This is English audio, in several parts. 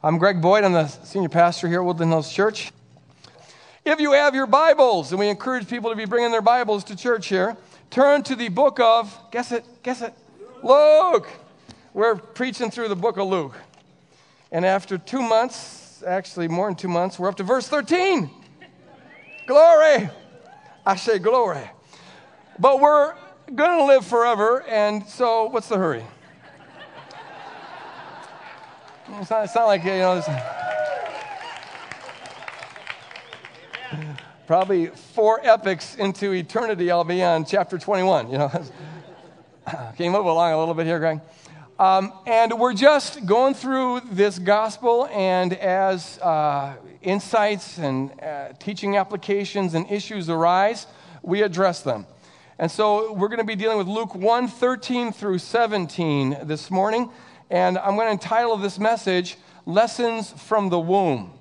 I'm Greg Boyd. I'm the senior pastor here at Woodland Hills Church. If you have your Bibles, and we encourage people to be bringing their Bibles to church here, turn to the book of, guess it, guess it, Luke. We're preaching through the book of Luke. And after two months, actually more than two months, we're up to verse 13. glory. I say glory. But we're going to live forever, and so what's the hurry? It's not, it's not like, you know, probably four epics into eternity, I'll be on chapter 21. You know, came up along a little bit here, Greg. Um, and we're just going through this gospel, and as uh, insights and uh, teaching applications and issues arise, we address them. And so we're going to be dealing with Luke 1 13 through 17 this morning. And I'm going to entitle this message, Lessons from the Womb.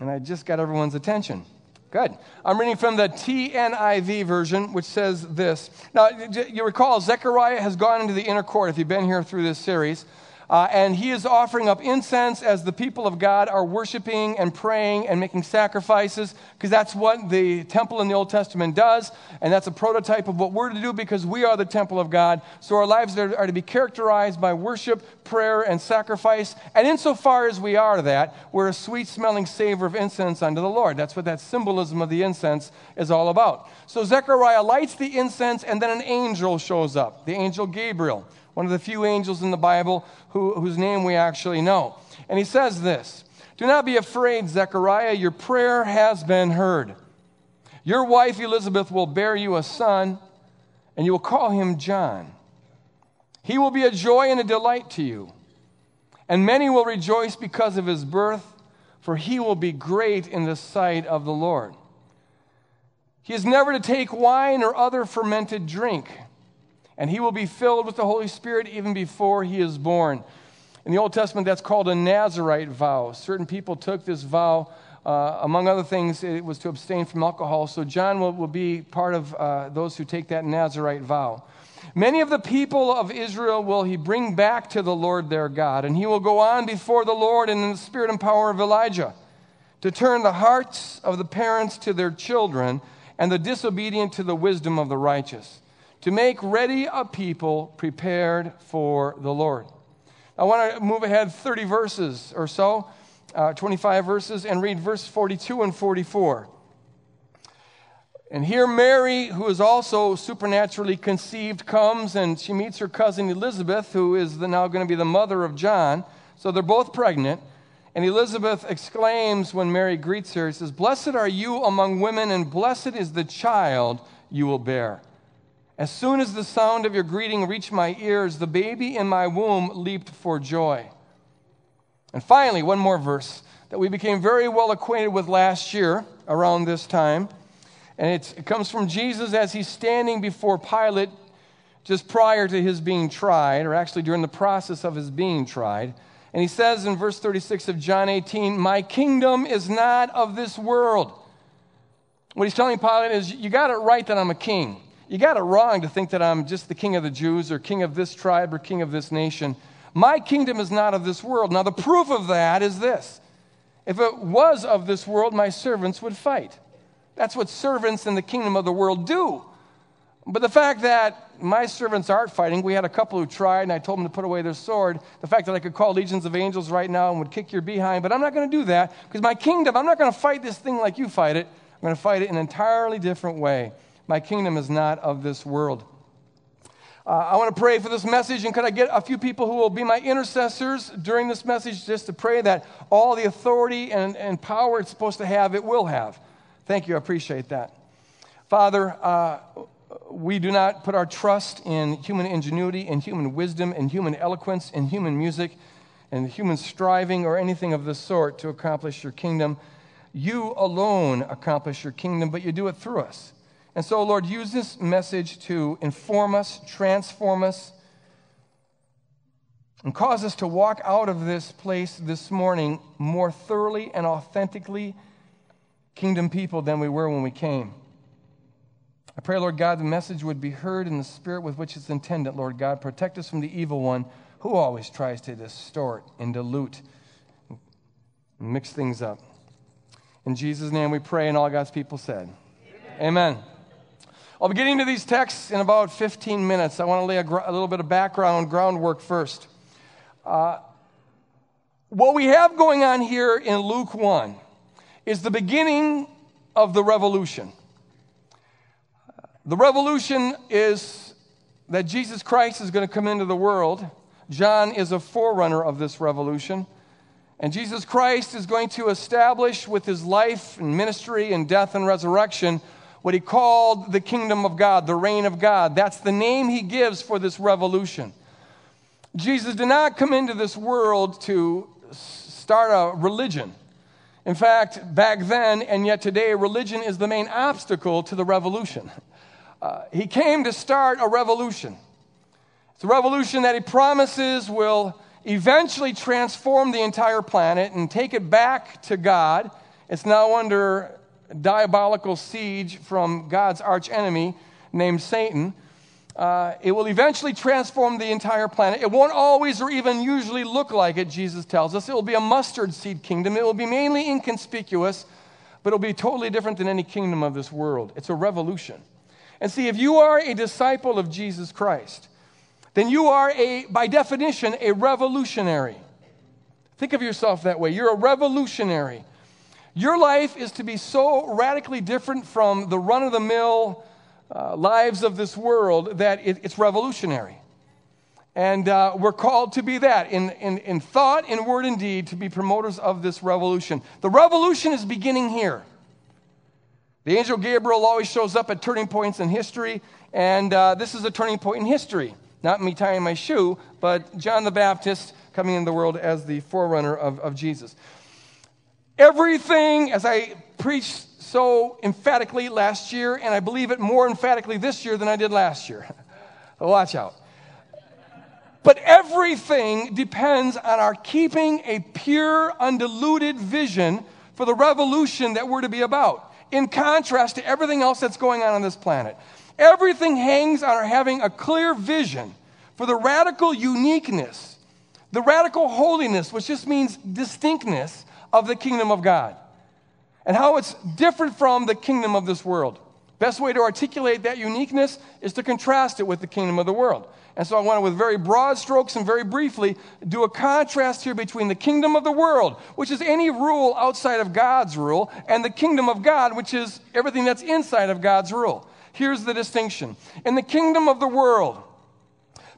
And I just got everyone's attention. Good. I'm reading from the TNIV version, which says this. Now, you recall, Zechariah has gone into the inner court, if you've been here through this series. Uh, and he is offering up incense as the people of God are worshiping and praying and making sacrifices, because that's what the temple in the Old Testament does. And that's a prototype of what we're to do because we are the temple of God. So our lives are, are to be characterized by worship, prayer, and sacrifice. And insofar as we are that, we're a sweet smelling savor of incense unto the Lord. That's what that symbolism of the incense is all about. So Zechariah lights the incense, and then an angel shows up, the angel Gabriel one of the few angels in the Bible who, whose name we actually know. And he says this Do not be afraid, Zechariah, your prayer has been heard. Your wife Elizabeth will bear you a son, and you will call him John. He will be a joy and a delight to you, and many will rejoice because of his birth, for he will be great in the sight of the Lord. He is never to take wine or other fermented drink and he will be filled with the Holy Spirit even before he is born. In the Old Testament, that's called a Nazarite vow. Certain people took this vow. Uh, among other things, it was to abstain from alcohol. So John will, will be part of uh, those who take that Nazarite vow. Many of the people of Israel will he bring back to the Lord their God, and he will go on before the Lord in the spirit and power of Elijah to turn the hearts of the parents to their children and the disobedient to the wisdom of the righteous to make ready a people prepared for the Lord. I want to move ahead 30 verses or so, uh, 25 verses, and read verse 42 and 44. And here, Mary, who is also supernaturally conceived, comes and she meets her cousin Elizabeth, who is the, now going to be the mother of John. So they're both pregnant. And Elizabeth exclaims when Mary greets her, she says, Blessed are you among women, and blessed is the child you will bear. As soon as the sound of your greeting reached my ears, the baby in my womb leaped for joy. And finally, one more verse that we became very well acquainted with last year around this time. And it comes from Jesus as he's standing before Pilate just prior to his being tried, or actually during the process of his being tried. And he says in verse 36 of John 18, My kingdom is not of this world. What he's telling Pilate is, You got it right that I'm a king you got it wrong to think that I'm just the king of the Jews or king of this tribe or king of this nation. My kingdom is not of this world. Now, the proof of that is this if it was of this world, my servants would fight. That's what servants in the kingdom of the world do. But the fact that my servants aren't fighting, we had a couple who tried, and I told them to put away their sword. The fact that I could call legions of angels right now and would kick your behind, but I'm not going to do that because my kingdom, I'm not going to fight this thing like you fight it. I'm going to fight it in an entirely different way. My kingdom is not of this world. Uh, I want to pray for this message, and could I get a few people who will be my intercessors during this message just to pray that all the authority and, and power it's supposed to have, it will have? Thank you. I appreciate that. Father, uh, we do not put our trust in human ingenuity, in human wisdom, in human eloquence, in human music, in human striving, or anything of the sort to accomplish your kingdom. You alone accomplish your kingdom, but you do it through us. And so, Lord, use this message to inform us, transform us, and cause us to walk out of this place this morning more thoroughly and authentically kingdom people than we were when we came. I pray, Lord God, the message would be heard in the spirit with which it's intended, Lord God. Protect us from the evil one who always tries to distort and dilute and mix things up. In Jesus' name we pray, and all God's people said, Amen. Amen. I'll be getting to these texts in about 15 minutes. I want to lay a, gr- a little bit of background, groundwork first. Uh, what we have going on here in Luke 1 is the beginning of the revolution. The revolution is that Jesus Christ is going to come into the world. John is a forerunner of this revolution. And Jesus Christ is going to establish with his life and ministry and death and resurrection what he called the kingdom of God, the reign of God. That's the name he gives for this revolution. Jesus did not come into this world to start a religion. In fact, back then and yet today, religion is the main obstacle to the revolution. Uh, he came to start a revolution. It's a revolution that he promises will eventually transform the entire planet and take it back to God. It's now under diabolical siege from God's archenemy named Satan. Uh, it will eventually transform the entire planet. It won't always or even usually look like it, Jesus tells us. It will be a mustard seed kingdom. It will be mainly inconspicuous, but it'll be totally different than any kingdom of this world. It's a revolution. And see, if you are a disciple of Jesus Christ, then you are a, by definition, a revolutionary. Think of yourself that way. You're a revolutionary. Your life is to be so radically different from the run of the mill uh, lives of this world that it, it's revolutionary. And uh, we're called to be that in, in, in thought, in word, and deed, to be promoters of this revolution. The revolution is beginning here. The angel Gabriel always shows up at turning points in history, and uh, this is a turning point in history. Not me tying my shoe, but John the Baptist coming into the world as the forerunner of, of Jesus. Everything, as I preached so emphatically last year, and I believe it more emphatically this year than I did last year. Watch out. But everything depends on our keeping a pure, undiluted vision for the revolution that we're to be about in contrast to everything else that's going on on this planet. Everything hangs on our having a clear vision for the radical uniqueness, the radical holiness, which just means distinctness of the kingdom of God, and how it's different from the kingdom of this world. Best way to articulate that uniqueness is to contrast it with the kingdom of the world. And so I want to, with very broad strokes and very briefly, do a contrast here between the kingdom of the world, which is any rule outside of God's rule, and the kingdom of God, which is everything that's inside of God's rule. Here's the distinction. In the kingdom of the world,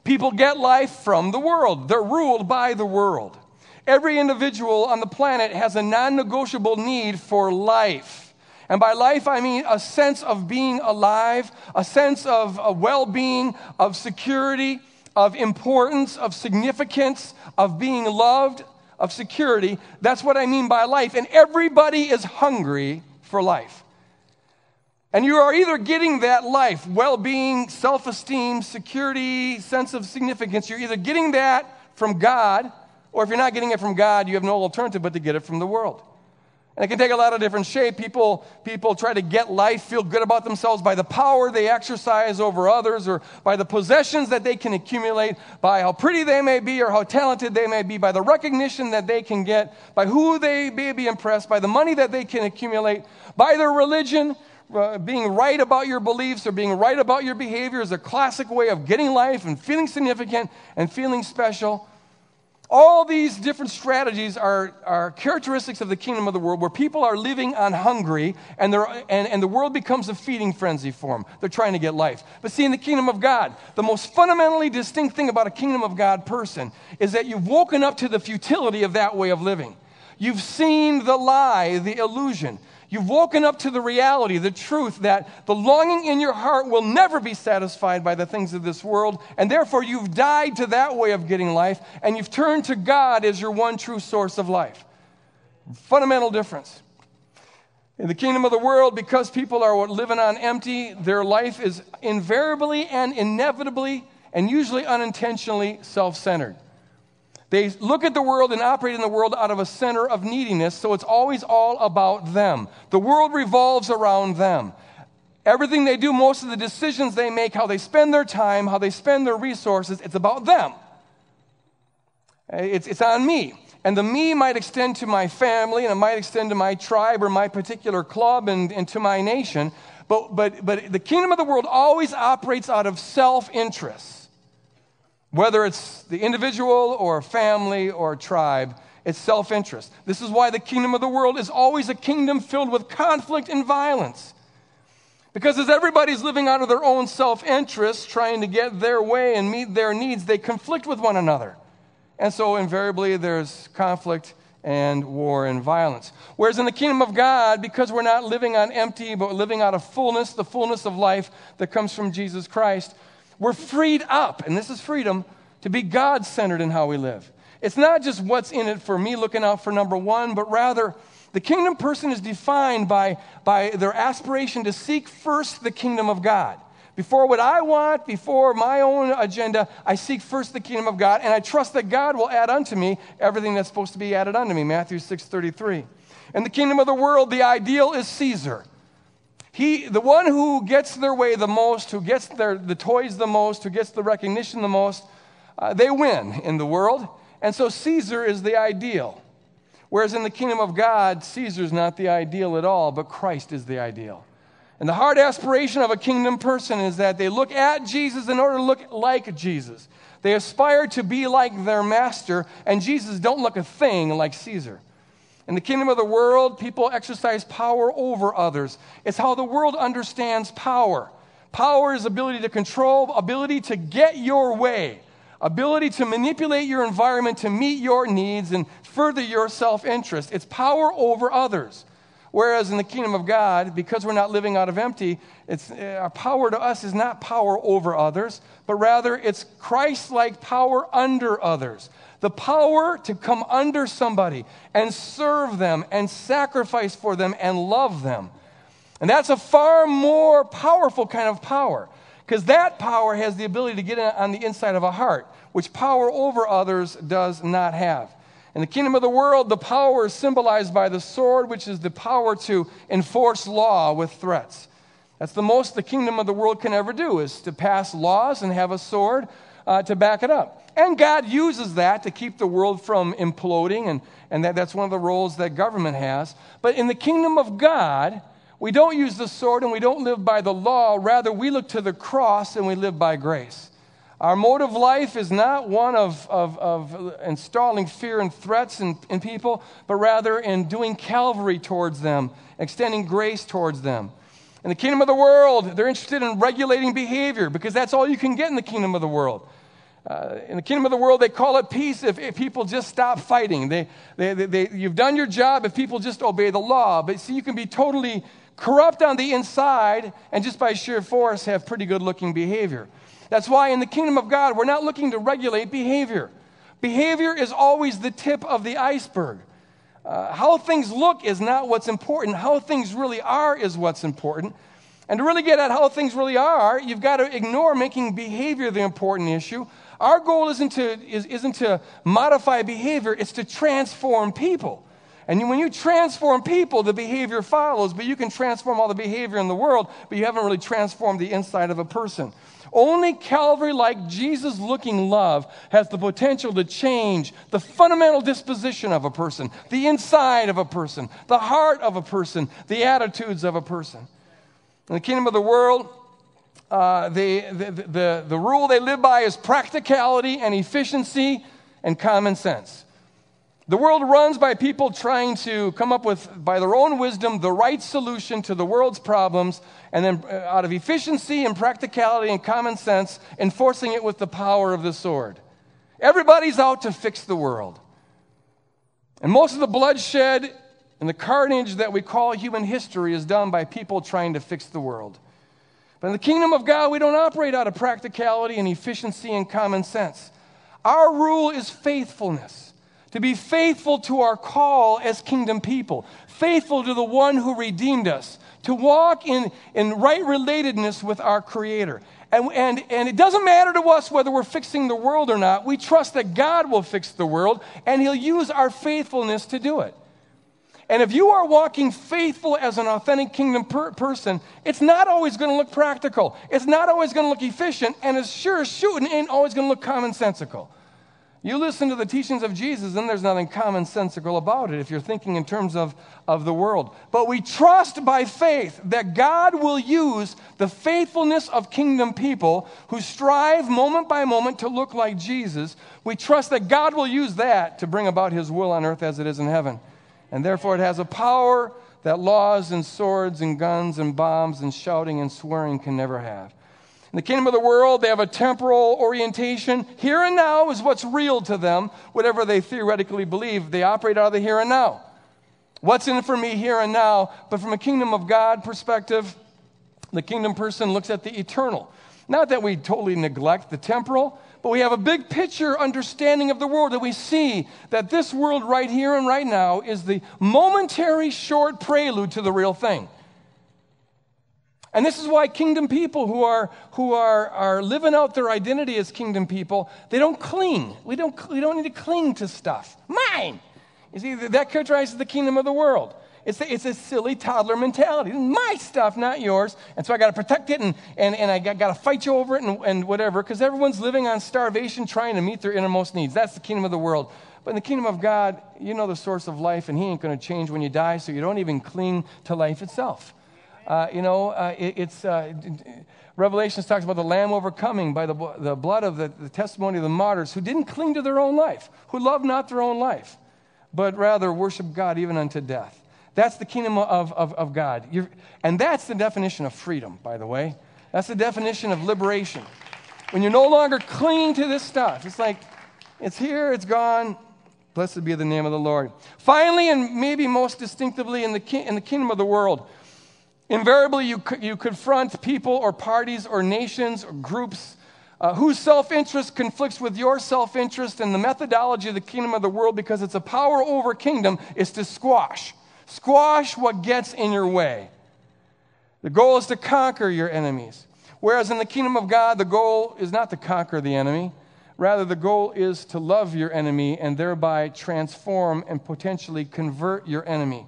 people get life from the world, they're ruled by the world. Every individual on the planet has a non negotiable need for life. And by life, I mean a sense of being alive, a sense of well being, of security, of importance, of significance, of being loved, of security. That's what I mean by life. And everybody is hungry for life. And you are either getting that life, well being, self esteem, security, sense of significance, you're either getting that from God, or if you're not getting it from God, you have no alternative but to get it from the world. And it can take a lot of different shape. People, people try to get life, feel good about themselves by the power they exercise over others or by the possessions that they can accumulate, by how pretty they may be or how talented they may be, by the recognition that they can get, by who they may be impressed, by the money that they can accumulate, by their religion. Uh, being right about your beliefs or being right about your behavior is a classic way of getting life and feeling significant and feeling special. All these different strategies are, are characteristics of the kingdom of the world where people are living on hungry and, and, and the world becomes a feeding frenzy for them. They're trying to get life. But see, in the kingdom of God, the most fundamentally distinct thing about a kingdom of God person is that you've woken up to the futility of that way of living. You've seen the lie, the illusion. You've woken up to the reality, the truth that the longing in your heart will never be satisfied by the things of this world, and therefore you've died to that way of getting life, and you've turned to God as your one true source of life. Fundamental difference. In the kingdom of the world, because people are living on empty, their life is invariably and inevitably and usually unintentionally self centered. They look at the world and operate in the world out of a center of neediness, so it's always all about them. The world revolves around them. Everything they do, most of the decisions they make, how they spend their time, how they spend their resources, it's about them. It's, it's on me. And the me might extend to my family, and it might extend to my tribe or my particular club and, and to my nation. But, but, but the kingdom of the world always operates out of self interest. Whether it's the individual or family or tribe, it's self interest. This is why the kingdom of the world is always a kingdom filled with conflict and violence. Because as everybody's living out of their own self interest, trying to get their way and meet their needs, they conflict with one another. And so invariably there's conflict and war and violence. Whereas in the kingdom of God, because we're not living on empty, but living out of fullness, the fullness of life that comes from Jesus Christ, we're freed up, and this is freedom, to be God centered in how we live. It's not just what's in it for me looking out for number one, but rather the kingdom person is defined by, by their aspiration to seek first the kingdom of God. Before what I want, before my own agenda, I seek first the kingdom of God, and I trust that God will add unto me everything that's supposed to be added unto me. Matthew 6:33. In the kingdom of the world, the ideal is Caesar. He, the one who gets their way the most, who gets their, the toys the most, who gets the recognition the most, uh, they win in the world. And so Caesar is the ideal. Whereas in the kingdom of God, Caesar's not the ideal at all, but Christ is the ideal. And the hard aspiration of a kingdom person is that they look at Jesus in order to look like Jesus. They aspire to be like their master, and Jesus don't look a thing like Caesar. In the kingdom of the world, people exercise power over others. It's how the world understands power. Power is ability to control, ability to get your way ability to manipulate your environment to meet your needs and further your self interest. It's power over others. Whereas in the kingdom of God, because we're not living out of empty, it's, uh, our power to us is not power over others, but rather it's Christ like power under others. The power to come under somebody and serve them and sacrifice for them and love them. And that's a far more powerful kind of power. Because that power has the ability to get on the inside of a heart, which power over others does not have. In the kingdom of the world, the power is symbolized by the sword, which is the power to enforce law with threats. That's the most the kingdom of the world can ever do, is to pass laws and have a sword uh, to back it up. And God uses that to keep the world from imploding, and, and that, that's one of the roles that government has. But in the kingdom of God, we don't use the sword and we don't live by the law. Rather, we look to the cross and we live by grace. Our mode of life is not one of, of, of installing fear and threats in, in people, but rather in doing Calvary towards them, extending grace towards them. In the kingdom of the world, they're interested in regulating behavior because that's all you can get in the kingdom of the world. Uh, in the kingdom of the world, they call it peace if, if people just stop fighting. They, they, they, they, you've done your job if people just obey the law. But see, you can be totally corrupt on the inside, and just by sheer force have pretty good looking behavior. That's why in the kingdom of God, we're not looking to regulate behavior. Behavior is always the tip of the iceberg. Uh, how things look is not what's important. How things really are is what's important. And to really get at how things really are, you've got to ignore making behavior the important issue. Our goal isn't to, is, isn't to modify behavior, it's to transform people. And when you transform people, the behavior follows, but you can transform all the behavior in the world, but you haven't really transformed the inside of a person. Only Calvary like Jesus looking love has the potential to change the fundamental disposition of a person, the inside of a person, the heart of a person, the attitudes of a person. In the kingdom of the world, uh, the, the, the, the rule they live by is practicality and efficiency and common sense. The world runs by people trying to come up with, by their own wisdom, the right solution to the world's problems, and then uh, out of efficiency and practicality and common sense, enforcing it with the power of the sword. Everybody's out to fix the world. And most of the bloodshed and the carnage that we call human history is done by people trying to fix the world. But in the kingdom of God, we don't operate out of practicality and efficiency and common sense. Our rule is faithfulness to be faithful to our call as kingdom people, faithful to the one who redeemed us, to walk in, in right relatedness with our Creator. And, and, and it doesn't matter to us whether we're fixing the world or not. We trust that God will fix the world, and He'll use our faithfulness to do it. And if you are walking faithful as an authentic kingdom per- person, it's not always going to look practical. It's not always going to look efficient, and as sure as shooting ain't always going to look commonsensical. You listen to the teachings of Jesus, and there's nothing commonsensical about it if you're thinking in terms of, of the world. But we trust by faith that God will use the faithfulness of kingdom people who strive moment by moment to look like Jesus. We trust that God will use that to bring about his will on earth as it is in heaven. And therefore, it has a power that laws and swords and guns and bombs and shouting and swearing can never have. In the kingdom of the world, they have a temporal orientation. Here and now is what's real to them, whatever they theoretically believe. They operate out of the here and now. What's in it for me here and now? But from a kingdom of God perspective, the kingdom person looks at the eternal. Not that we totally neglect the temporal, but we have a big picture understanding of the world that we see that this world right here and right now is the momentary short prelude to the real thing. And this is why kingdom people who are, who are, are living out their identity as kingdom people, they don't cling. We don't, we don't need to cling to stuff. Mine! You see, that characterizes the kingdom of the world. It's a, it's a silly toddler mentality. my stuff, not yours. And so I got to protect it and, and, and I got, got to fight you over it and, and whatever, because everyone's living on starvation trying to meet their innermost needs. That's the kingdom of the world. But in the kingdom of God, you know the source of life, and He ain't going to change when you die, so you don't even cling to life itself. Uh, you know, uh, it, it's uh, Revelations talks about the Lamb overcoming by the, the blood of the, the testimony of the martyrs who didn't cling to their own life, who loved not their own life, but rather worship God even unto death. That's the kingdom of, of, of God. You're, and that's the definition of freedom, by the way. That's the definition of liberation. When you're no longer clinging to this stuff, it's like, it's here, it's gone. Blessed be the name of the Lord. Finally, and maybe most distinctively in the, in the kingdom of the world, Invariably, you, you confront people or parties or nations or groups uh, whose self interest conflicts with your self interest, and the methodology of the kingdom of the world, because it's a power over kingdom, is to squash. Squash what gets in your way. The goal is to conquer your enemies. Whereas in the kingdom of God, the goal is not to conquer the enemy. Rather, the goal is to love your enemy and thereby transform and potentially convert your enemy.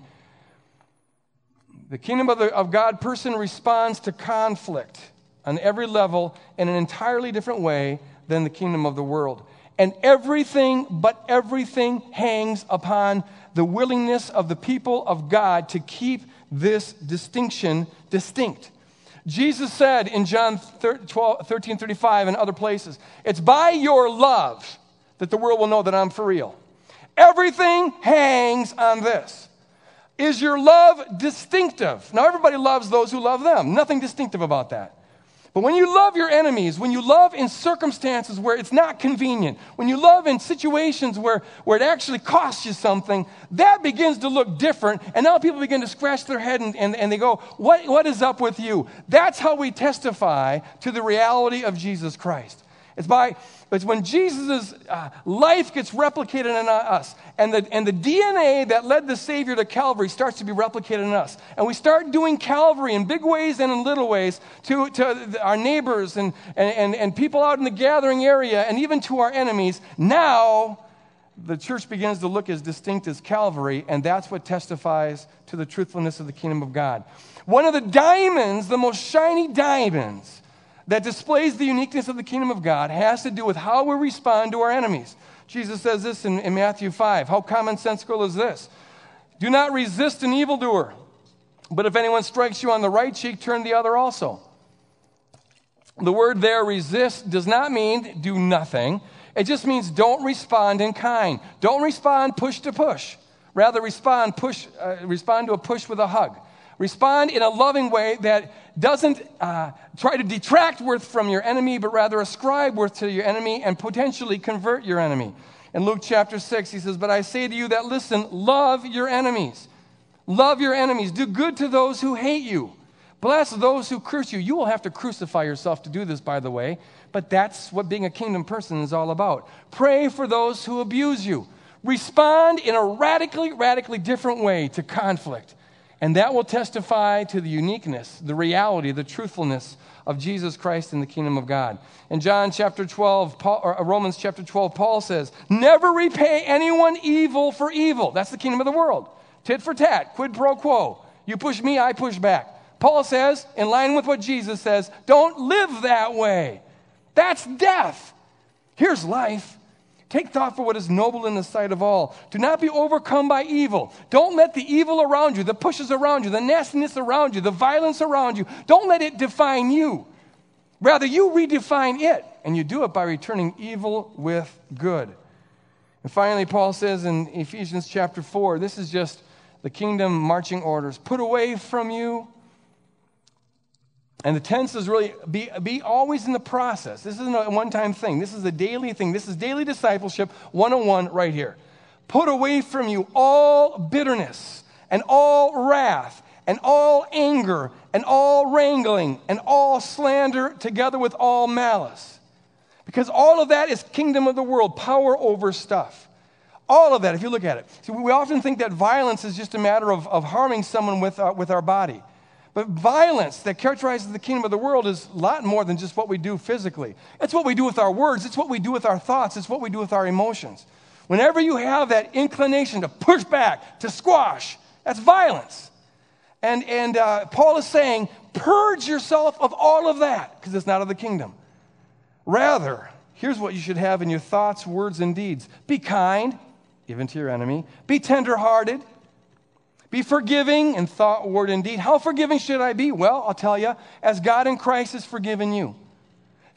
The kingdom of, the, of God person responds to conflict on every level in an entirely different way than the kingdom of the world. And everything but everything hangs upon the willingness of the people of God to keep this distinction distinct. Jesus said in John 13 35 and other places, It's by your love that the world will know that I'm for real. Everything hangs on this. Is your love distinctive? Now, everybody loves those who love them. Nothing distinctive about that. But when you love your enemies, when you love in circumstances where it's not convenient, when you love in situations where, where it actually costs you something, that begins to look different. And now people begin to scratch their head and, and, and they go, what, what is up with you? That's how we testify to the reality of Jesus Christ. It's by it's when Jesus' uh, life gets replicated in us, and the, and the DNA that led the Savior to Calvary starts to be replicated in us. And we start doing Calvary in big ways and in little ways to, to our neighbors and, and, and people out in the gathering area, and even to our enemies. Now, the church begins to look as distinct as Calvary, and that's what testifies to the truthfulness of the kingdom of God. One of the diamonds, the most shiny diamonds, that displays the uniqueness of the kingdom of God has to do with how we respond to our enemies. Jesus says this in, in Matthew 5. How commonsensical is this? Do not resist an evildoer, but if anyone strikes you on the right cheek, turn the other also. The word there, resist, does not mean do nothing. It just means don't respond in kind. Don't respond push to push. Rather, respond, push, uh, respond to a push with a hug. Respond in a loving way that doesn't uh, try to detract worth from your enemy, but rather ascribe worth to your enemy and potentially convert your enemy. In Luke chapter 6, he says, But I say to you that listen, love your enemies. Love your enemies. Do good to those who hate you. Bless those who curse you. You will have to crucify yourself to do this, by the way, but that's what being a kingdom person is all about. Pray for those who abuse you. Respond in a radically, radically different way to conflict. And that will testify to the uniqueness, the reality, the truthfulness of Jesus Christ in the kingdom of God. In John chapter 12, Paul, or uh, Romans chapter 12, Paul says, Never repay anyone evil for evil. That's the kingdom of the world. Tit for tat, quid pro quo. You push me, I push back. Paul says, in line with what Jesus says, don't live that way. That's death. Here's life Take thought for what is noble in the sight of all. Do not be overcome by evil. Don't let the evil around you, the pushes around you, the nastiness around you, the violence around you, don't let it define you. Rather, you redefine it, and you do it by returning evil with good. And finally, Paul says in Ephesians chapter 4 this is just the kingdom marching orders. Put away from you. And the tense is really be, be always in the process. This isn't a one time thing. This is a daily thing. This is daily discipleship 101 right here. Put away from you all bitterness and all wrath and all anger and all wrangling and all slander together with all malice. Because all of that is kingdom of the world, power over stuff. All of that, if you look at it. See, we often think that violence is just a matter of, of harming someone with, uh, with our body. But violence that characterizes the kingdom of the world is a lot more than just what we do physically. It's what we do with our words, it's what we do with our thoughts, it's what we do with our emotions. Whenever you have that inclination to push back, to squash, that's violence. And, and uh, Paul is saying, purge yourself of all of that because it's not of the kingdom. Rather, here's what you should have in your thoughts, words, and deeds be kind, even to your enemy, be tenderhearted, be forgiving in thought, word, and deed. How forgiving should I be? Well, I'll tell you, as God in Christ has forgiven you.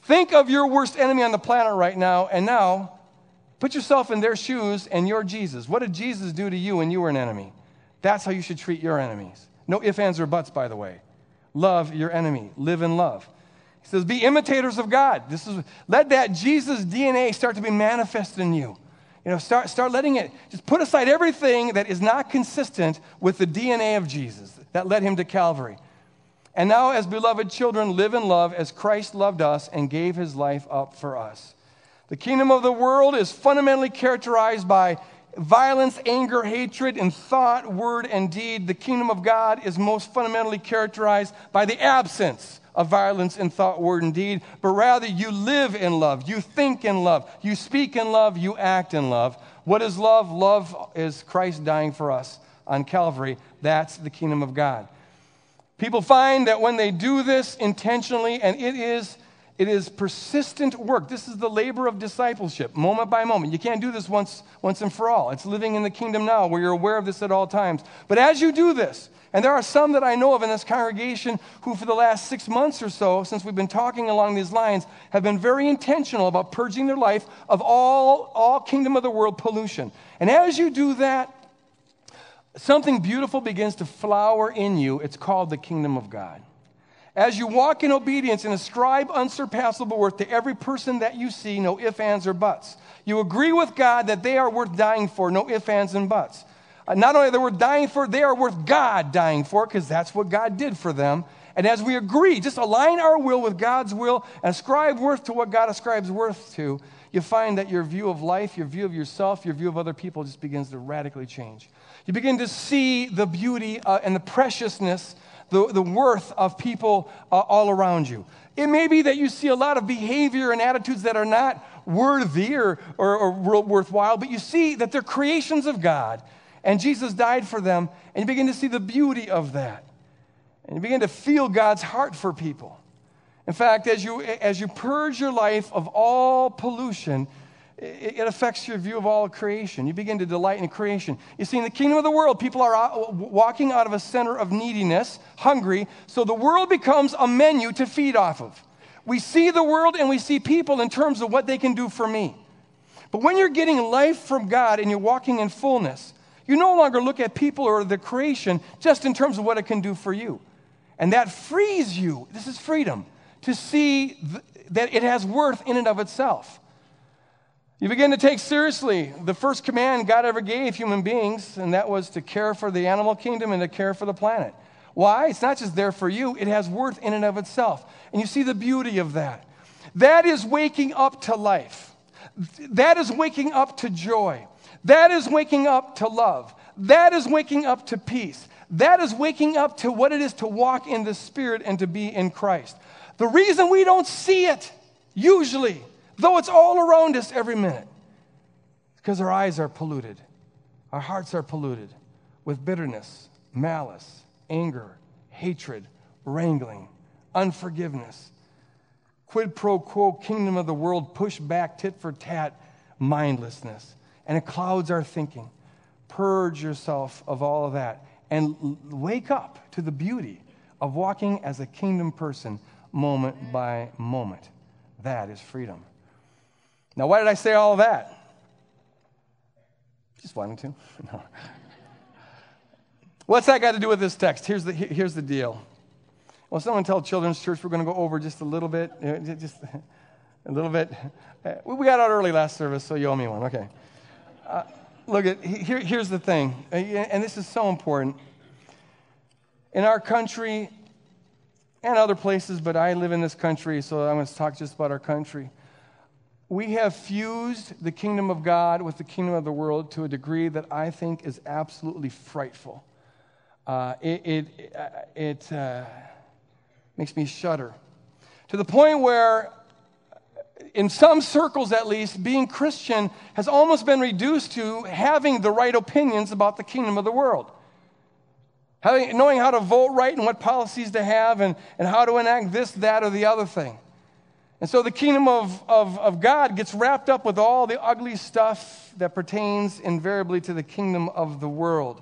Think of your worst enemy on the planet right now, and now put yourself in their shoes and you're Jesus. What did Jesus do to you when you were an enemy? That's how you should treat your enemies. No ifs, ands, or buts, by the way. Love your enemy. Live in love. He says, be imitators of God. This is, let that Jesus DNA start to be manifested in you. You know, start, start letting it, just put aside everything that is not consistent with the DNA of Jesus that led him to Calvary. And now, as beloved children, live in love as Christ loved us and gave his life up for us. The kingdom of the world is fundamentally characterized by violence, anger, hatred in thought, word, and deed, the kingdom of God is most fundamentally characterized by the absence of violence in thought, word, and deed, but rather you live in love, you think in love, you speak in love, you act in love. What is love? Love is Christ dying for us on Calvary. That's the kingdom of God. People find that when they do this intentionally, and it is it is persistent work. This is the labor of discipleship, moment by moment. You can't do this once, once and for all. It's living in the kingdom now where you're aware of this at all times. But as you do this, and there are some that I know of in this congregation who, for the last six months or so, since we've been talking along these lines, have been very intentional about purging their life of all, all kingdom of the world pollution. And as you do that, something beautiful begins to flower in you. It's called the kingdom of God. As you walk in obedience and ascribe unsurpassable worth to every person that you see, no ifs, ands, or buts. You agree with God that they are worth dying for, no ifs, ands, and buts. Uh, not only are they worth dying for, they are worth God dying for, because that's what God did for them. And as we agree, just align our will with God's will and ascribe worth to what God ascribes worth to, you find that your view of life, your view of yourself, your view of other people just begins to radically change. You begin to see the beauty uh, and the preciousness the, the worth of people uh, all around you. It may be that you see a lot of behavior and attitudes that are not worthy or, or, or worthwhile, but you see that they're creations of God, and Jesus died for them, and you begin to see the beauty of that. And you begin to feel God's heart for people. In fact, as you, as you purge your life of all pollution, it affects your view of all creation. You begin to delight in creation. You see, in the kingdom of the world, people are walking out of a center of neediness, hungry, so the world becomes a menu to feed off of. We see the world and we see people in terms of what they can do for me. But when you're getting life from God and you're walking in fullness, you no longer look at people or the creation just in terms of what it can do for you. And that frees you, this is freedom, to see th- that it has worth in and of itself. You begin to take seriously the first command God ever gave human beings, and that was to care for the animal kingdom and to care for the planet. Why? It's not just there for you, it has worth in and of itself. And you see the beauty of that. That is waking up to life. That is waking up to joy. That is waking up to love. That is waking up to peace. That is waking up to what it is to walk in the Spirit and to be in Christ. The reason we don't see it, usually, though it's all around us every minute. Because our eyes are polluted, our hearts are polluted with bitterness, malice, anger, hatred, wrangling, unforgiveness, quid pro quo, kingdom of the world, push back, tit for tat, mindlessness, and it clouds our thinking. Purge yourself of all of that and wake up to the beauty of walking as a kingdom person moment by moment. That is freedom. Now, why did I say all of that? Just wanted to. What's that got to do with this text? Here's the, here's the deal. Well, someone tell Children's Church we're going to go over just a little bit. Just a little bit. We got out early last service, so you owe me one. Okay. Uh, look at here, here's the thing, and this is so important. In our country and other places, but I live in this country, so I'm going to talk just about our country. We have fused the kingdom of God with the kingdom of the world to a degree that I think is absolutely frightful. Uh, it it, uh, it uh, makes me shudder. To the point where, in some circles at least, being Christian has almost been reduced to having the right opinions about the kingdom of the world. Having, knowing how to vote right and what policies to have and, and how to enact this, that, or the other thing. And so the kingdom of, of, of God gets wrapped up with all the ugly stuff that pertains invariably to the kingdom of the world.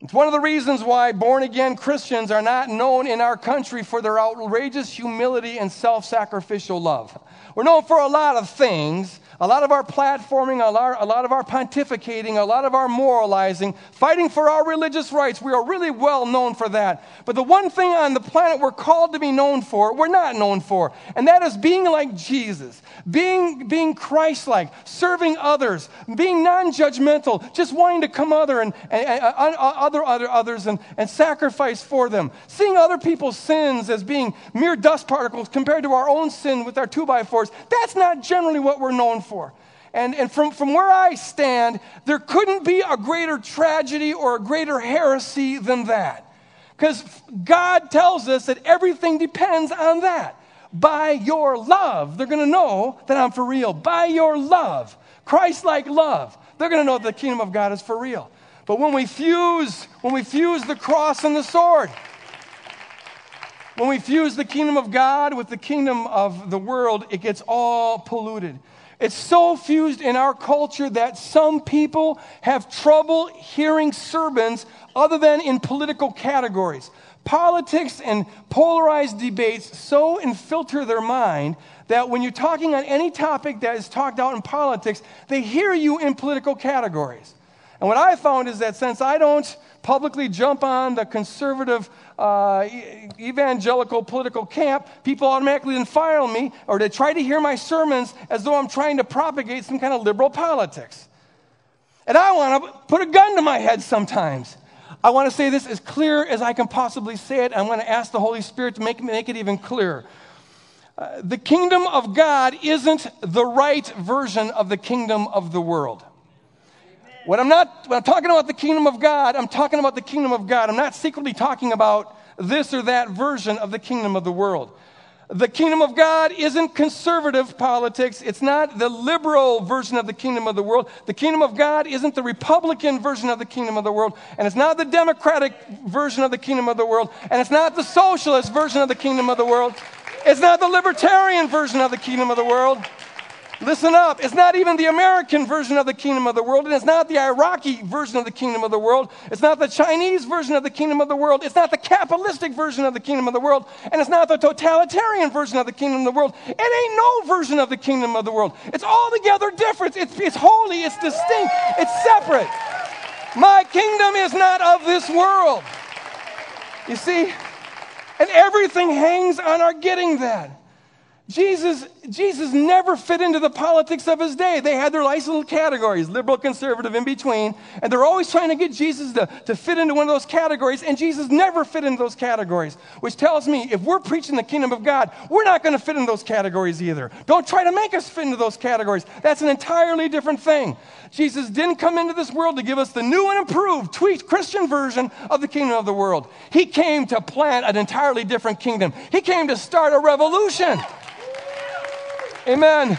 It's one of the reasons why born again Christians are not known in our country for their outrageous humility and self sacrificial love. We're known for a lot of things, a lot of our platforming, a lot, a lot of our pontificating, a lot of our moralizing, fighting for our religious rights. We are really well known for that. But the one thing on the planet we're called to be known for, we're not known for, and that is being like Jesus, being, being Christ like, serving others, being non judgmental, just wanting to come other and, and, and uh, other, other others and, and sacrifice for them, seeing other people's sins as being mere dust particles compared to our own sin with our two by fours. That's not generally what we're known for for. And, and from, from where I stand, there couldn't be a greater tragedy or a greater heresy than that. Because God tells us that everything depends on that. By your love, they're going to know that I'm for real. By your love, Christ like love, they're going to know that the kingdom of God is for real. But when we fuse, when we fuse the cross and the sword, when we fuse the kingdom of God with the kingdom of the world, it gets all polluted. It's so fused in our culture that some people have trouble hearing sermons other than in political categories. Politics and polarized debates so infiltrate their mind that when you're talking on any topic that is talked out in politics, they hear you in political categories. And what I found is that since I don't publicly jump on the conservative uh, evangelical political camp, people automatically then file me or they try to hear my sermons as though I'm trying to propagate some kind of liberal politics. And I want to put a gun to my head sometimes. I want to say this as clear as I can possibly say it. I'm going to ask the Holy Spirit to make, make it even clearer. Uh, the kingdom of God isn't the right version of the kingdom of the world. When I'm not when I'm talking about the kingdom of God, I'm talking about the kingdom of God. I'm not secretly talking about this or that version of the kingdom of the world. The kingdom of God isn't conservative politics. It's not the liberal version of the kingdom of the world. The kingdom of God isn't the Republican version of the kingdom of the world. And it's not the Democratic version of the kingdom of the world. And it's not the socialist version of the kingdom of the world. It's not the libertarian version of the kingdom of the world. Listen up. It's not even the American version of the kingdom of the world, and it's not the Iraqi version of the kingdom of the world. It's not the Chinese version of the kingdom of the world. It's not the capitalistic version of the kingdom of the world, and it's not the totalitarian version of the kingdom of the world. It ain't no version of the kingdom of the world. It's altogether different. It's, it's holy, it's distinct, it's separate. My kingdom is not of this world. You see? And everything hangs on our getting that. Jesus, Jesus never fit into the politics of his day. They had their nice little categories, liberal, conservative, in between, and they're always trying to get Jesus to, to fit into one of those categories, and Jesus never fit into those categories, which tells me if we're preaching the kingdom of God, we're not going to fit in those categories either. Don't try to make us fit into those categories. That's an entirely different thing. Jesus didn't come into this world to give us the new and improved, tweaked Christian version of the kingdom of the world. He came to plant an entirely different kingdom, He came to start a revolution. Amen.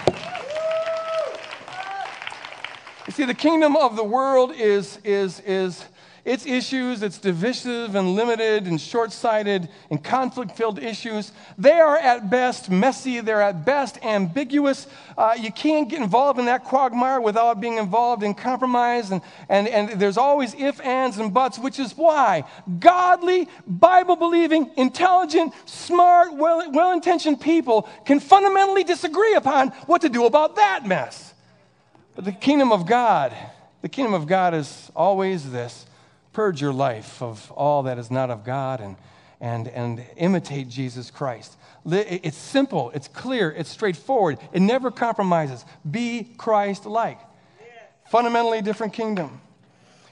You see, the kingdom of the world is, is, is, its issues, its divisive and limited and short sighted and conflict filled issues, they are at best messy, they're at best ambiguous. Uh, you can't get involved in that quagmire without being involved in compromise, and, and, and there's always if, ands, and buts, which is why godly, Bible believing, intelligent, smart, well intentioned people can fundamentally disagree upon what to do about that mess. But the kingdom of God, the kingdom of God is always this purge your life of all that is not of God and, and, and imitate Jesus Christ. It's simple, it's clear, it's straightforward, it never compromises. Be Christ like. Fundamentally different kingdom.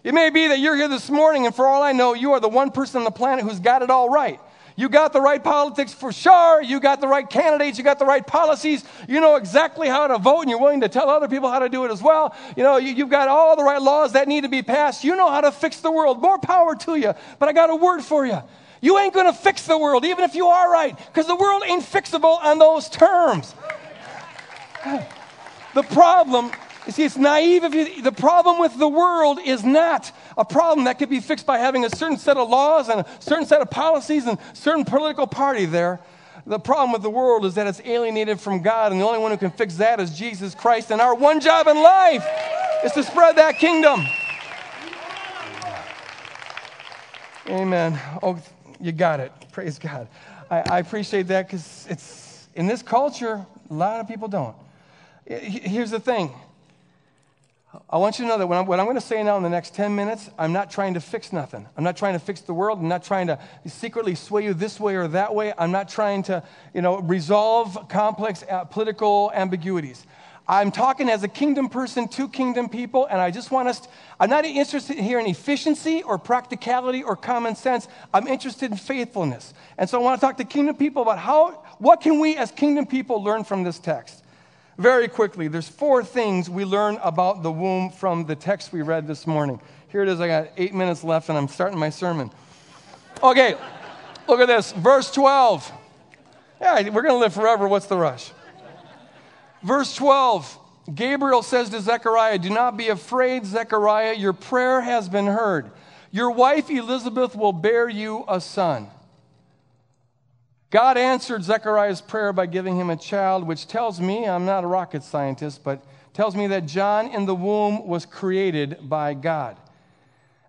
It may be that you're here this morning, and for all I know, you are the one person on the planet who's got it all right. You got the right politics for sure. You got the right candidates. You got the right policies. You know exactly how to vote, and you're willing to tell other people how to do it as well. You know, you, have got all the right laws that need to be passed. You know how to fix the world. More power to you. But I got a word for you. You ain't going to fix the world, even if you are right, because the world ain't fixable on those terms. The problem you see, it's naive. If you, the problem with the world is not a problem that could be fixed by having a certain set of laws and a certain set of policies and a certain political party there. The problem with the world is that it's alienated from God, and the only one who can fix that is Jesus Christ. And our one job in life is to spread that kingdom. Amen. Oh, you got it. Praise God. I, I appreciate that because it's in this culture, a lot of people don't. Here's the thing I want you to know that I'm, what I'm going to say now in the next 10 minutes, I'm not trying to fix nothing. I'm not trying to fix the world. I'm not trying to secretly sway you this way or that way. I'm not trying to, you know, resolve complex uh, political ambiguities. I'm talking as a kingdom person to kingdom people, and I just want us, to, I'm not interested here in efficiency or practicality or common sense. I'm interested in faithfulness. And so I want to talk to kingdom people about how, what can we as kingdom people learn from this text? Very quickly, there's four things we learn about the womb from the text we read this morning. Here it is. I got eight minutes left, and I'm starting my sermon. Okay, look at this. Verse 12. Yeah, we're going to live forever. What's the rush? Verse 12. Gabriel says to Zechariah, Do not be afraid, Zechariah. Your prayer has been heard. Your wife Elizabeth will bear you a son. God answered Zechariah's prayer by giving him a child, which tells me, I'm not a rocket scientist, but tells me that John in the womb was created by God.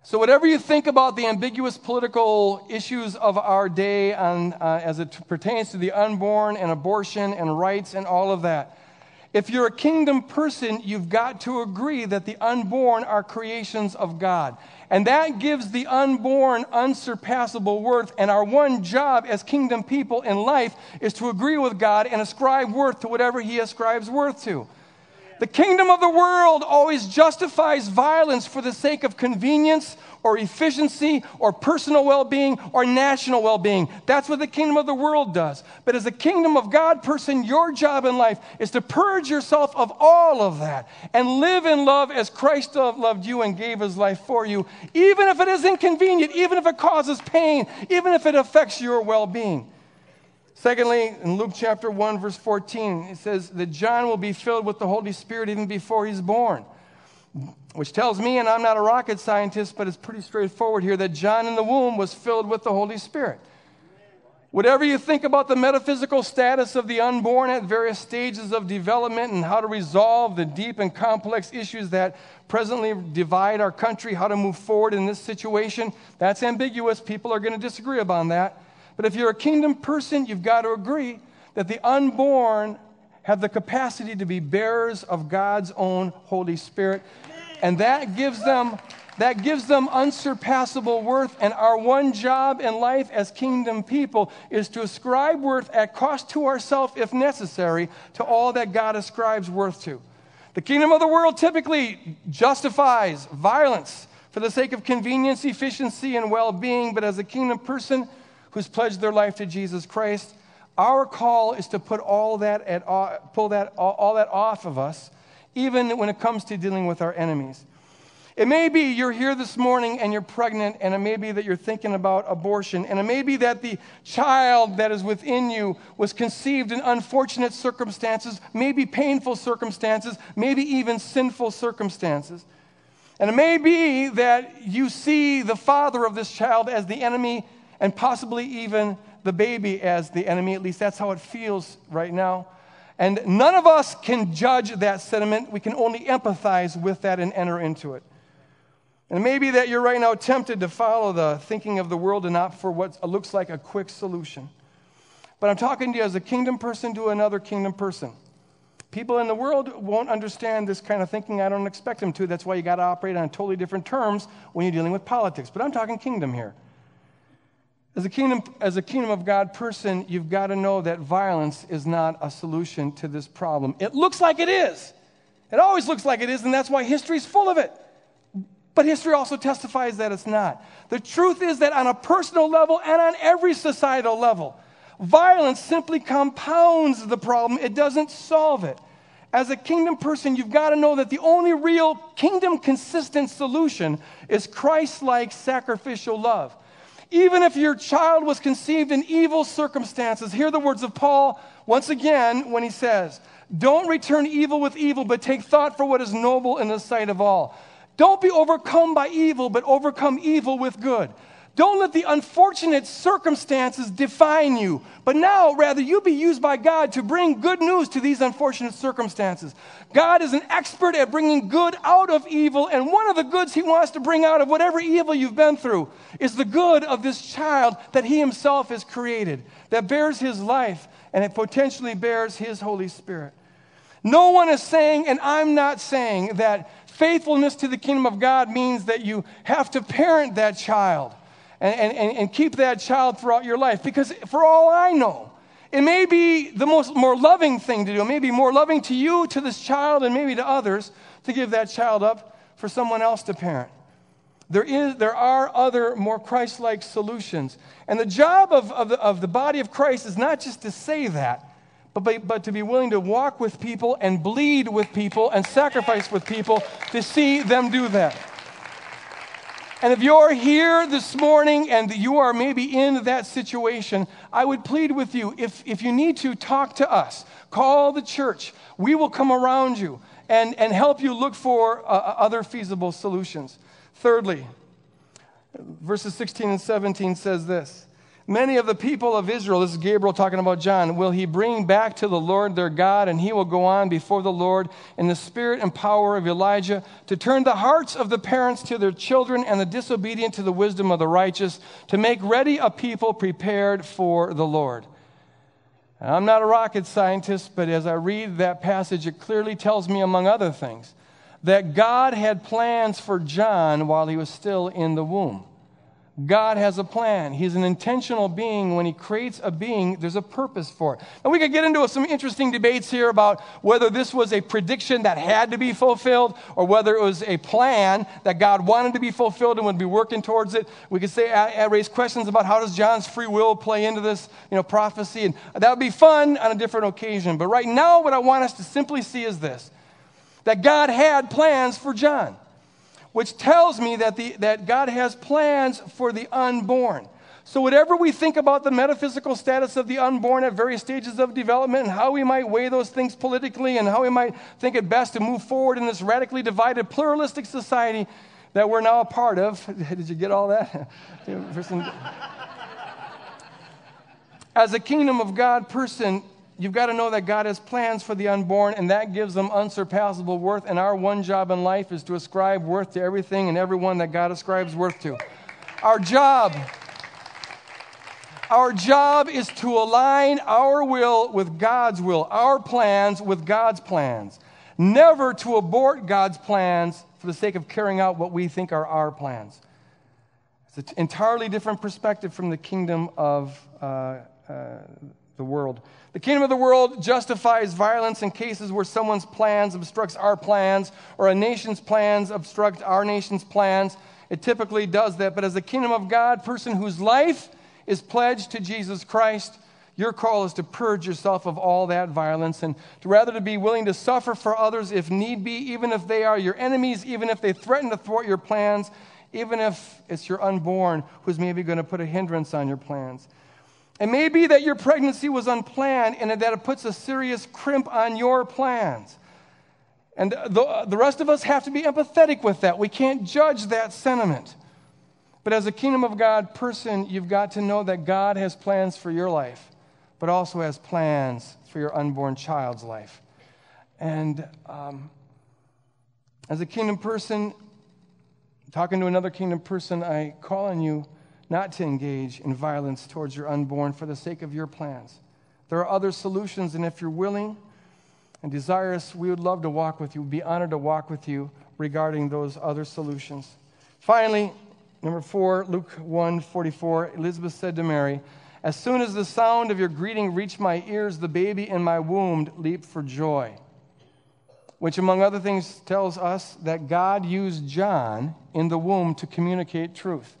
So, whatever you think about the ambiguous political issues of our day on, uh, as it pertains to the unborn and abortion and rights and all of that, if you're a kingdom person, you've got to agree that the unborn are creations of God. And that gives the unborn unsurpassable worth. And our one job as kingdom people in life is to agree with God and ascribe worth to whatever He ascribes worth to. The kingdom of the world always justifies violence for the sake of convenience or efficiency or personal well being or national well being. That's what the kingdom of the world does. But as a kingdom of God person, your job in life is to purge yourself of all of that and live in love as Christ loved you and gave his life for you, even if it is inconvenient, even if it causes pain, even if it affects your well being. Secondly, in Luke chapter 1, verse 14, it says that John will be filled with the Holy Spirit even before he's born which tells me, and I'm not a rocket scientist, but it's pretty straightforward here, that John in the womb was filled with the Holy Spirit. Whatever you think about the metaphysical status of the unborn at various stages of development and how to resolve the deep and complex issues that presently divide our country, how to move forward in this situation, that's ambiguous. People are going to disagree upon that. But if you're a kingdom person, you've got to agree that the unborn have the capacity to be bearers of God's own Holy Spirit and that gives them that gives them unsurpassable worth. And our one job in life as kingdom people is to ascribe worth at cost to ourselves, if necessary, to all that God ascribes worth to. The kingdom of the world typically justifies violence for the sake of convenience, efficiency, and well being. But as a kingdom person who's pledged their life to Jesus Christ, our call is to put all that at, uh, pull that, all that off of us even when it comes to dealing with our enemies. It may be you're here this morning and you're pregnant, and it may be that you're thinking about abortion, and it may be that the child that is within you was conceived in unfortunate circumstances, maybe painful circumstances, maybe even sinful circumstances. And it may be that you see the father of this child as the enemy and possibly even the baby as the enemy. At least that's how it feels right now. And none of us can judge that sentiment. We can only empathize with that and enter into it. And maybe that you're right now tempted to follow the thinking of the world and not for what looks like a quick solution. But I'm talking to you as a kingdom person to another kingdom person. People in the world won't understand this kind of thinking. I don't expect them to. That's why you got to operate on totally different terms when you're dealing with politics. But I'm talking kingdom here. As a kingdom, as a kingdom of God person, you've got to know that violence is not a solution to this problem. It looks like it is. It always looks like it is, and that's why history is full of it. But history also testifies that it's not. The truth is that on a personal level and on every societal level, violence simply compounds the problem, it doesn't solve it. As a kingdom person, you've got to know that the only real kingdom consistent solution is Christ like sacrificial love. Even if your child was conceived in evil circumstances, hear the words of Paul once again when he says, Don't return evil with evil, but take thought for what is noble in the sight of all. Don't be overcome by evil, but overcome evil with good. Don't let the unfortunate circumstances define you, but now rather you be used by God to bring good news to these unfortunate circumstances. God is an expert at bringing good out of evil, and one of the goods He wants to bring out of whatever evil you've been through is the good of this child that He Himself has created, that bears His life and it potentially bears His Holy Spirit. No one is saying, and I'm not saying, that faithfulness to the kingdom of God means that you have to parent that child and, and, and keep that child throughout your life. Because for all I know, it may be the most more loving thing to do. It may be more loving to you, to this child, and maybe to others to give that child up for someone else to parent. There, is, there are other more Christ like solutions. And the job of, of the, of the body of Christ is not just to say that, but, but, but to be willing to walk with people and bleed with people and sacrifice with people to see them do that. And if you're here this morning and you are maybe in that situation, I would plead with you if, if you need to, talk to us. Call the church. We will come around you and, and help you look for uh, uh other feasible solutions. Thirdly, verses 16 and 17 says this Many of the people of Israel, this is Gabriel talking about John, will he bring back to the Lord their God, and he will go on before the Lord in the spirit and power of Elijah to turn the hearts of the parents to their children and the disobedient to the wisdom of the righteous, to make ready a people prepared for the Lord. I'm not a rocket scientist, but as I read that passage, it clearly tells me, among other things, that God had plans for John while he was still in the womb. God has a plan. He's an intentional being. When He creates a being, there's a purpose for it. And we could get into some interesting debates here about whether this was a prediction that had to be fulfilled or whether it was a plan that God wanted to be fulfilled and would be working towards it. We could say, I, I raise questions about how does John's free will play into this you know, prophecy. And that would be fun on a different occasion. But right now, what I want us to simply see is this that God had plans for John which tells me that, the, that God has plans for the unborn. So, whatever we think about the metaphysical status of the unborn at various stages of development and how we might weigh those things politically and how we might think it best to move forward in this radically divided, pluralistic society that we're now a part of. Did you get all that? As a kingdom of God person, you've got to know that God has plans for the unborn, and that gives them unsurpassable worth. And our one job in life is to ascribe worth to everything and everyone that God ascribes worth to. Our job. Our job is to align our will with God's will, our plans with God's plans. Never to abort God's plans for the sake of carrying out what we think are our plans. It's an entirely different perspective from the kingdom of uh, uh, the world. The kingdom of the world justifies violence in cases where someone's plans obstructs our plans or a nation's plans obstruct our nation's plans. It typically does that. But as the kingdom of God, person whose life is pledged to Jesus Christ, your call is to purge yourself of all that violence and to rather to be willing to suffer for others if need be, even if they are your enemies, even if they threaten to thwart your plans, even if it's your unborn who's maybe going to put a hindrance on your plans. It may be that your pregnancy was unplanned and that it puts a serious crimp on your plans. And the, the rest of us have to be empathetic with that. We can't judge that sentiment. But as a kingdom of God person, you've got to know that God has plans for your life, but also has plans for your unborn child's life. And um, as a kingdom person, talking to another kingdom person, I call on you not to engage in violence towards your unborn for the sake of your plans. There are other solutions, and if you're willing and desirous, we would love to walk with you, We'd be honored to walk with you regarding those other solutions. Finally, number four, Luke 1 44, Elizabeth said to Mary, As soon as the sound of your greeting reached my ears, the baby in my womb leaped for joy which, among other things, tells us that God used John in the womb to communicate truth.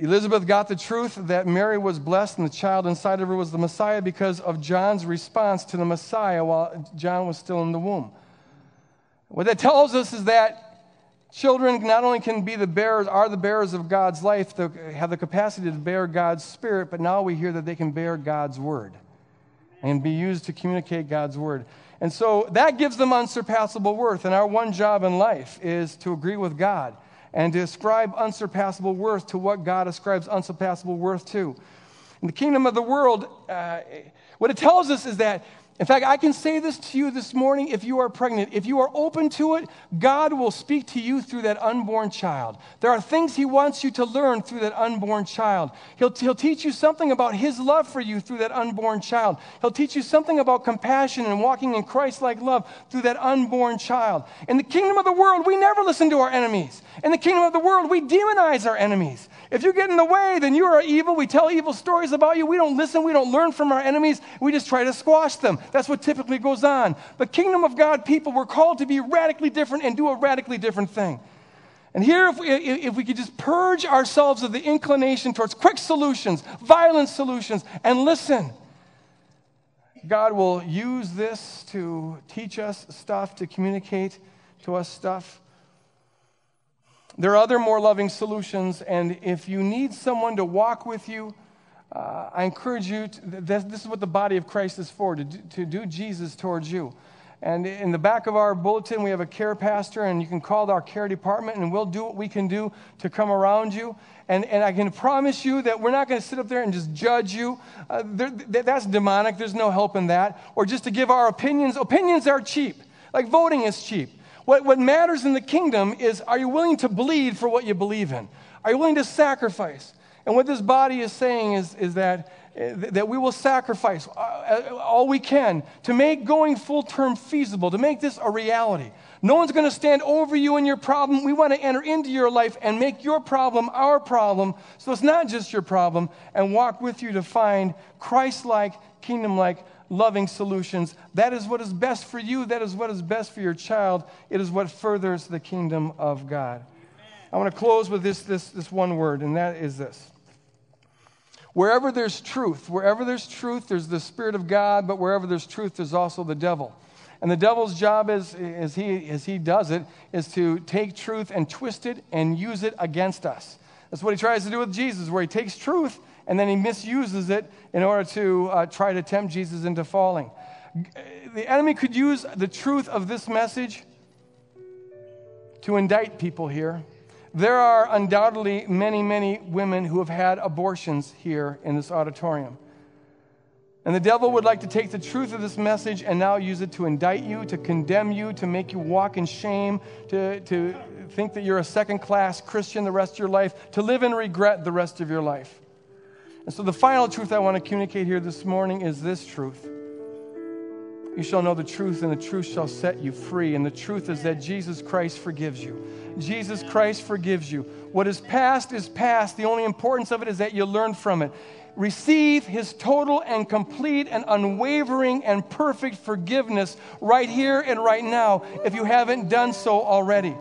Elizabeth got the truth that Mary was blessed and the child inside of her was the Messiah because of John's response to the Messiah while John was still in the womb. What that tells us is that children not only can be the bearers, are the bearers of God's life, have the capacity to bear God's spirit, but now we hear that they can bear God's word and be used to communicate God's word. And so that gives them unsurpassable worth. And our one job in life is to agree with God and to ascribe unsurpassable worth to what God ascribes unsurpassable worth to. In the kingdom of the world, uh, what it tells us is that in fact, I can say this to you this morning if you are pregnant. If you are open to it, God will speak to you through that unborn child. There are things He wants you to learn through that unborn child. He'll, he'll teach you something about His love for you through that unborn child. He'll teach you something about compassion and walking in Christ like love through that unborn child. In the kingdom of the world, we never listen to our enemies. In the kingdom of the world, we demonize our enemies. If you get in the way, then you are evil. We tell evil stories about you. We don't listen. We don't learn from our enemies. We just try to squash them. That's what typically goes on. But kingdom of God people, we're called to be radically different and do a radically different thing. And here, if we, if we could just purge ourselves of the inclination towards quick solutions, violent solutions, and listen, God will use this to teach us stuff, to communicate to us stuff. There are other more loving solutions, and if you need someone to walk with you, uh, I encourage you, to, this, this, is what the body of Christ is for, to do, to do Jesus towards you. And in the back of our bulletin, we have a care pastor, and you can call our care department, and we'll do what we can do to come around you. And, and I can promise you that we're not going to sit up there and just judge you. Uh, there, that's demonic. There's no help in that. Or just to give our opinions. Opinions are cheap, like voting is cheap. What, what matters in the kingdom is are you willing to bleed for what you believe in? Are you willing to sacrifice? And what this body is saying is, is that, uh, that we will sacrifice uh, all we can to make going full term feasible, to make this a reality. No one's going to stand over you and your problem. We want to enter into your life and make your problem our problem so it's not just your problem and walk with you to find Christ like, kingdom like loving solutions. That is what is best for you. That is what is best for your child. It is what furthers the kingdom of God. I want to close with this, this, this one word, and that is this. Wherever there's truth, wherever there's truth, there's the Spirit of God, but wherever there's truth, there's also the devil. And the devil's job, is, as, he, as he does it, is to take truth and twist it and use it against us. That's what he tries to do with Jesus, where he takes truth and then he misuses it in order to uh, try to tempt Jesus into falling. The enemy could use the truth of this message to indict people here. There are undoubtedly many, many women who have had abortions here in this auditorium. And the devil would like to take the truth of this message and now use it to indict you, to condemn you, to make you walk in shame, to, to think that you're a second class Christian the rest of your life, to live in regret the rest of your life. And so, the final truth I want to communicate here this morning is this truth. You shall know the truth, and the truth shall set you free. And the truth is that Jesus Christ forgives you. Jesus Christ forgives you. What is past is past. The only importance of it is that you learn from it. Receive his total and complete and unwavering and perfect forgiveness right here and right now if you haven't done so already.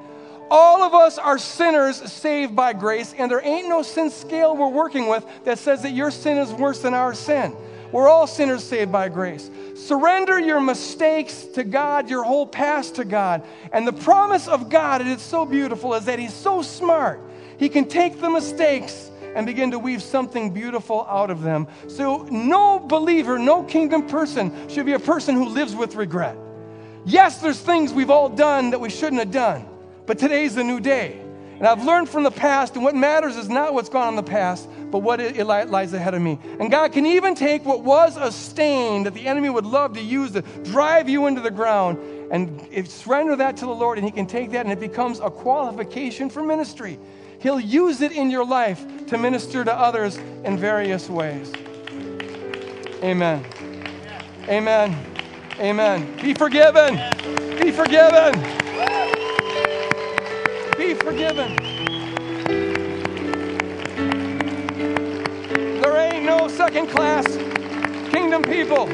All of us are sinners saved by grace, and there ain't no sin scale we're working with that says that your sin is worse than our sin. We're all sinners saved by grace. Surrender your mistakes to God, your whole past to God. And the promise of God, and it's so beautiful, is that He's so smart. He can take the mistakes and begin to weave something beautiful out of them. So, no believer, no kingdom person should be a person who lives with regret. Yes, there's things we've all done that we shouldn't have done, but today's a new day. And I've learned from the past, and what matters is not what's gone in the past, but what it, lies ahead of me. And God can even take what was a stain that the enemy would love to use to drive you into the ground and eh, surrender that to the Lord, and He can take that and it becomes a qualification for ministry. He'll use it in your life to minister to others in various ways. Amen. Amen. Amen. Be forgiven. Be forgiven. Be forgiven. There ain't no second class kingdom people.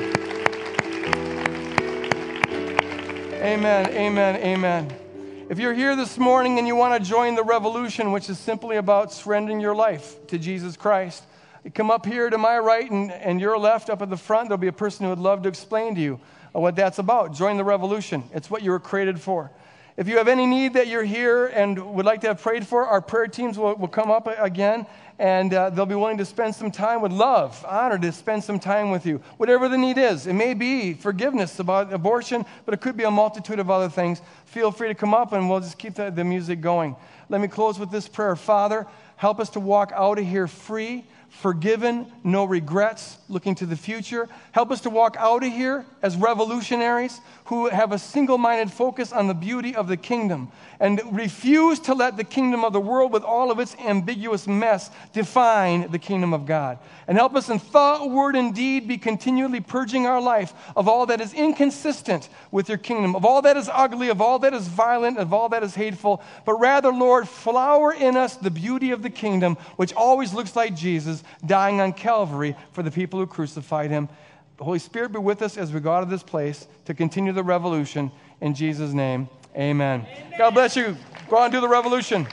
Amen. Amen. Amen. If you're here this morning and you want to join the revolution, which is simply about surrendering your life to Jesus Christ, come up here to my right and, and your left, up at the front, there'll be a person who would love to explain to you what that's about. Join the revolution, it's what you were created for. If you have any need that you're here and would like to have prayed for, our prayer teams will, will come up again and uh, they'll be willing to spend some time with love, honor to spend some time with you. Whatever the need is, it may be forgiveness about abortion, but it could be a multitude of other things. Feel free to come up and we'll just keep the, the music going. Let me close with this prayer Father, help us to walk out of here free forgiven, no regrets, looking to the future. Help us to walk out of here as revolutionaries who have a single minded focus on the beauty of the kingdom and refuse to let the kingdom of the world, with all of its ambiguous mess, define the kingdom of God. And help us in thought, word, and deed be continually purging our life of all that is inconsistent with your kingdom, of all that is ugly, of all that is violent, of all that is hateful, but rather, Lord, flower in us the beauty of the kingdom, which always looks like Jesus dying on Calvary for the people who crucified him. The Holy Spirit be with us as we go out of this place to continue the revolution. In Jesus' name, amen. amen. God bless you. Go on and do the revolution.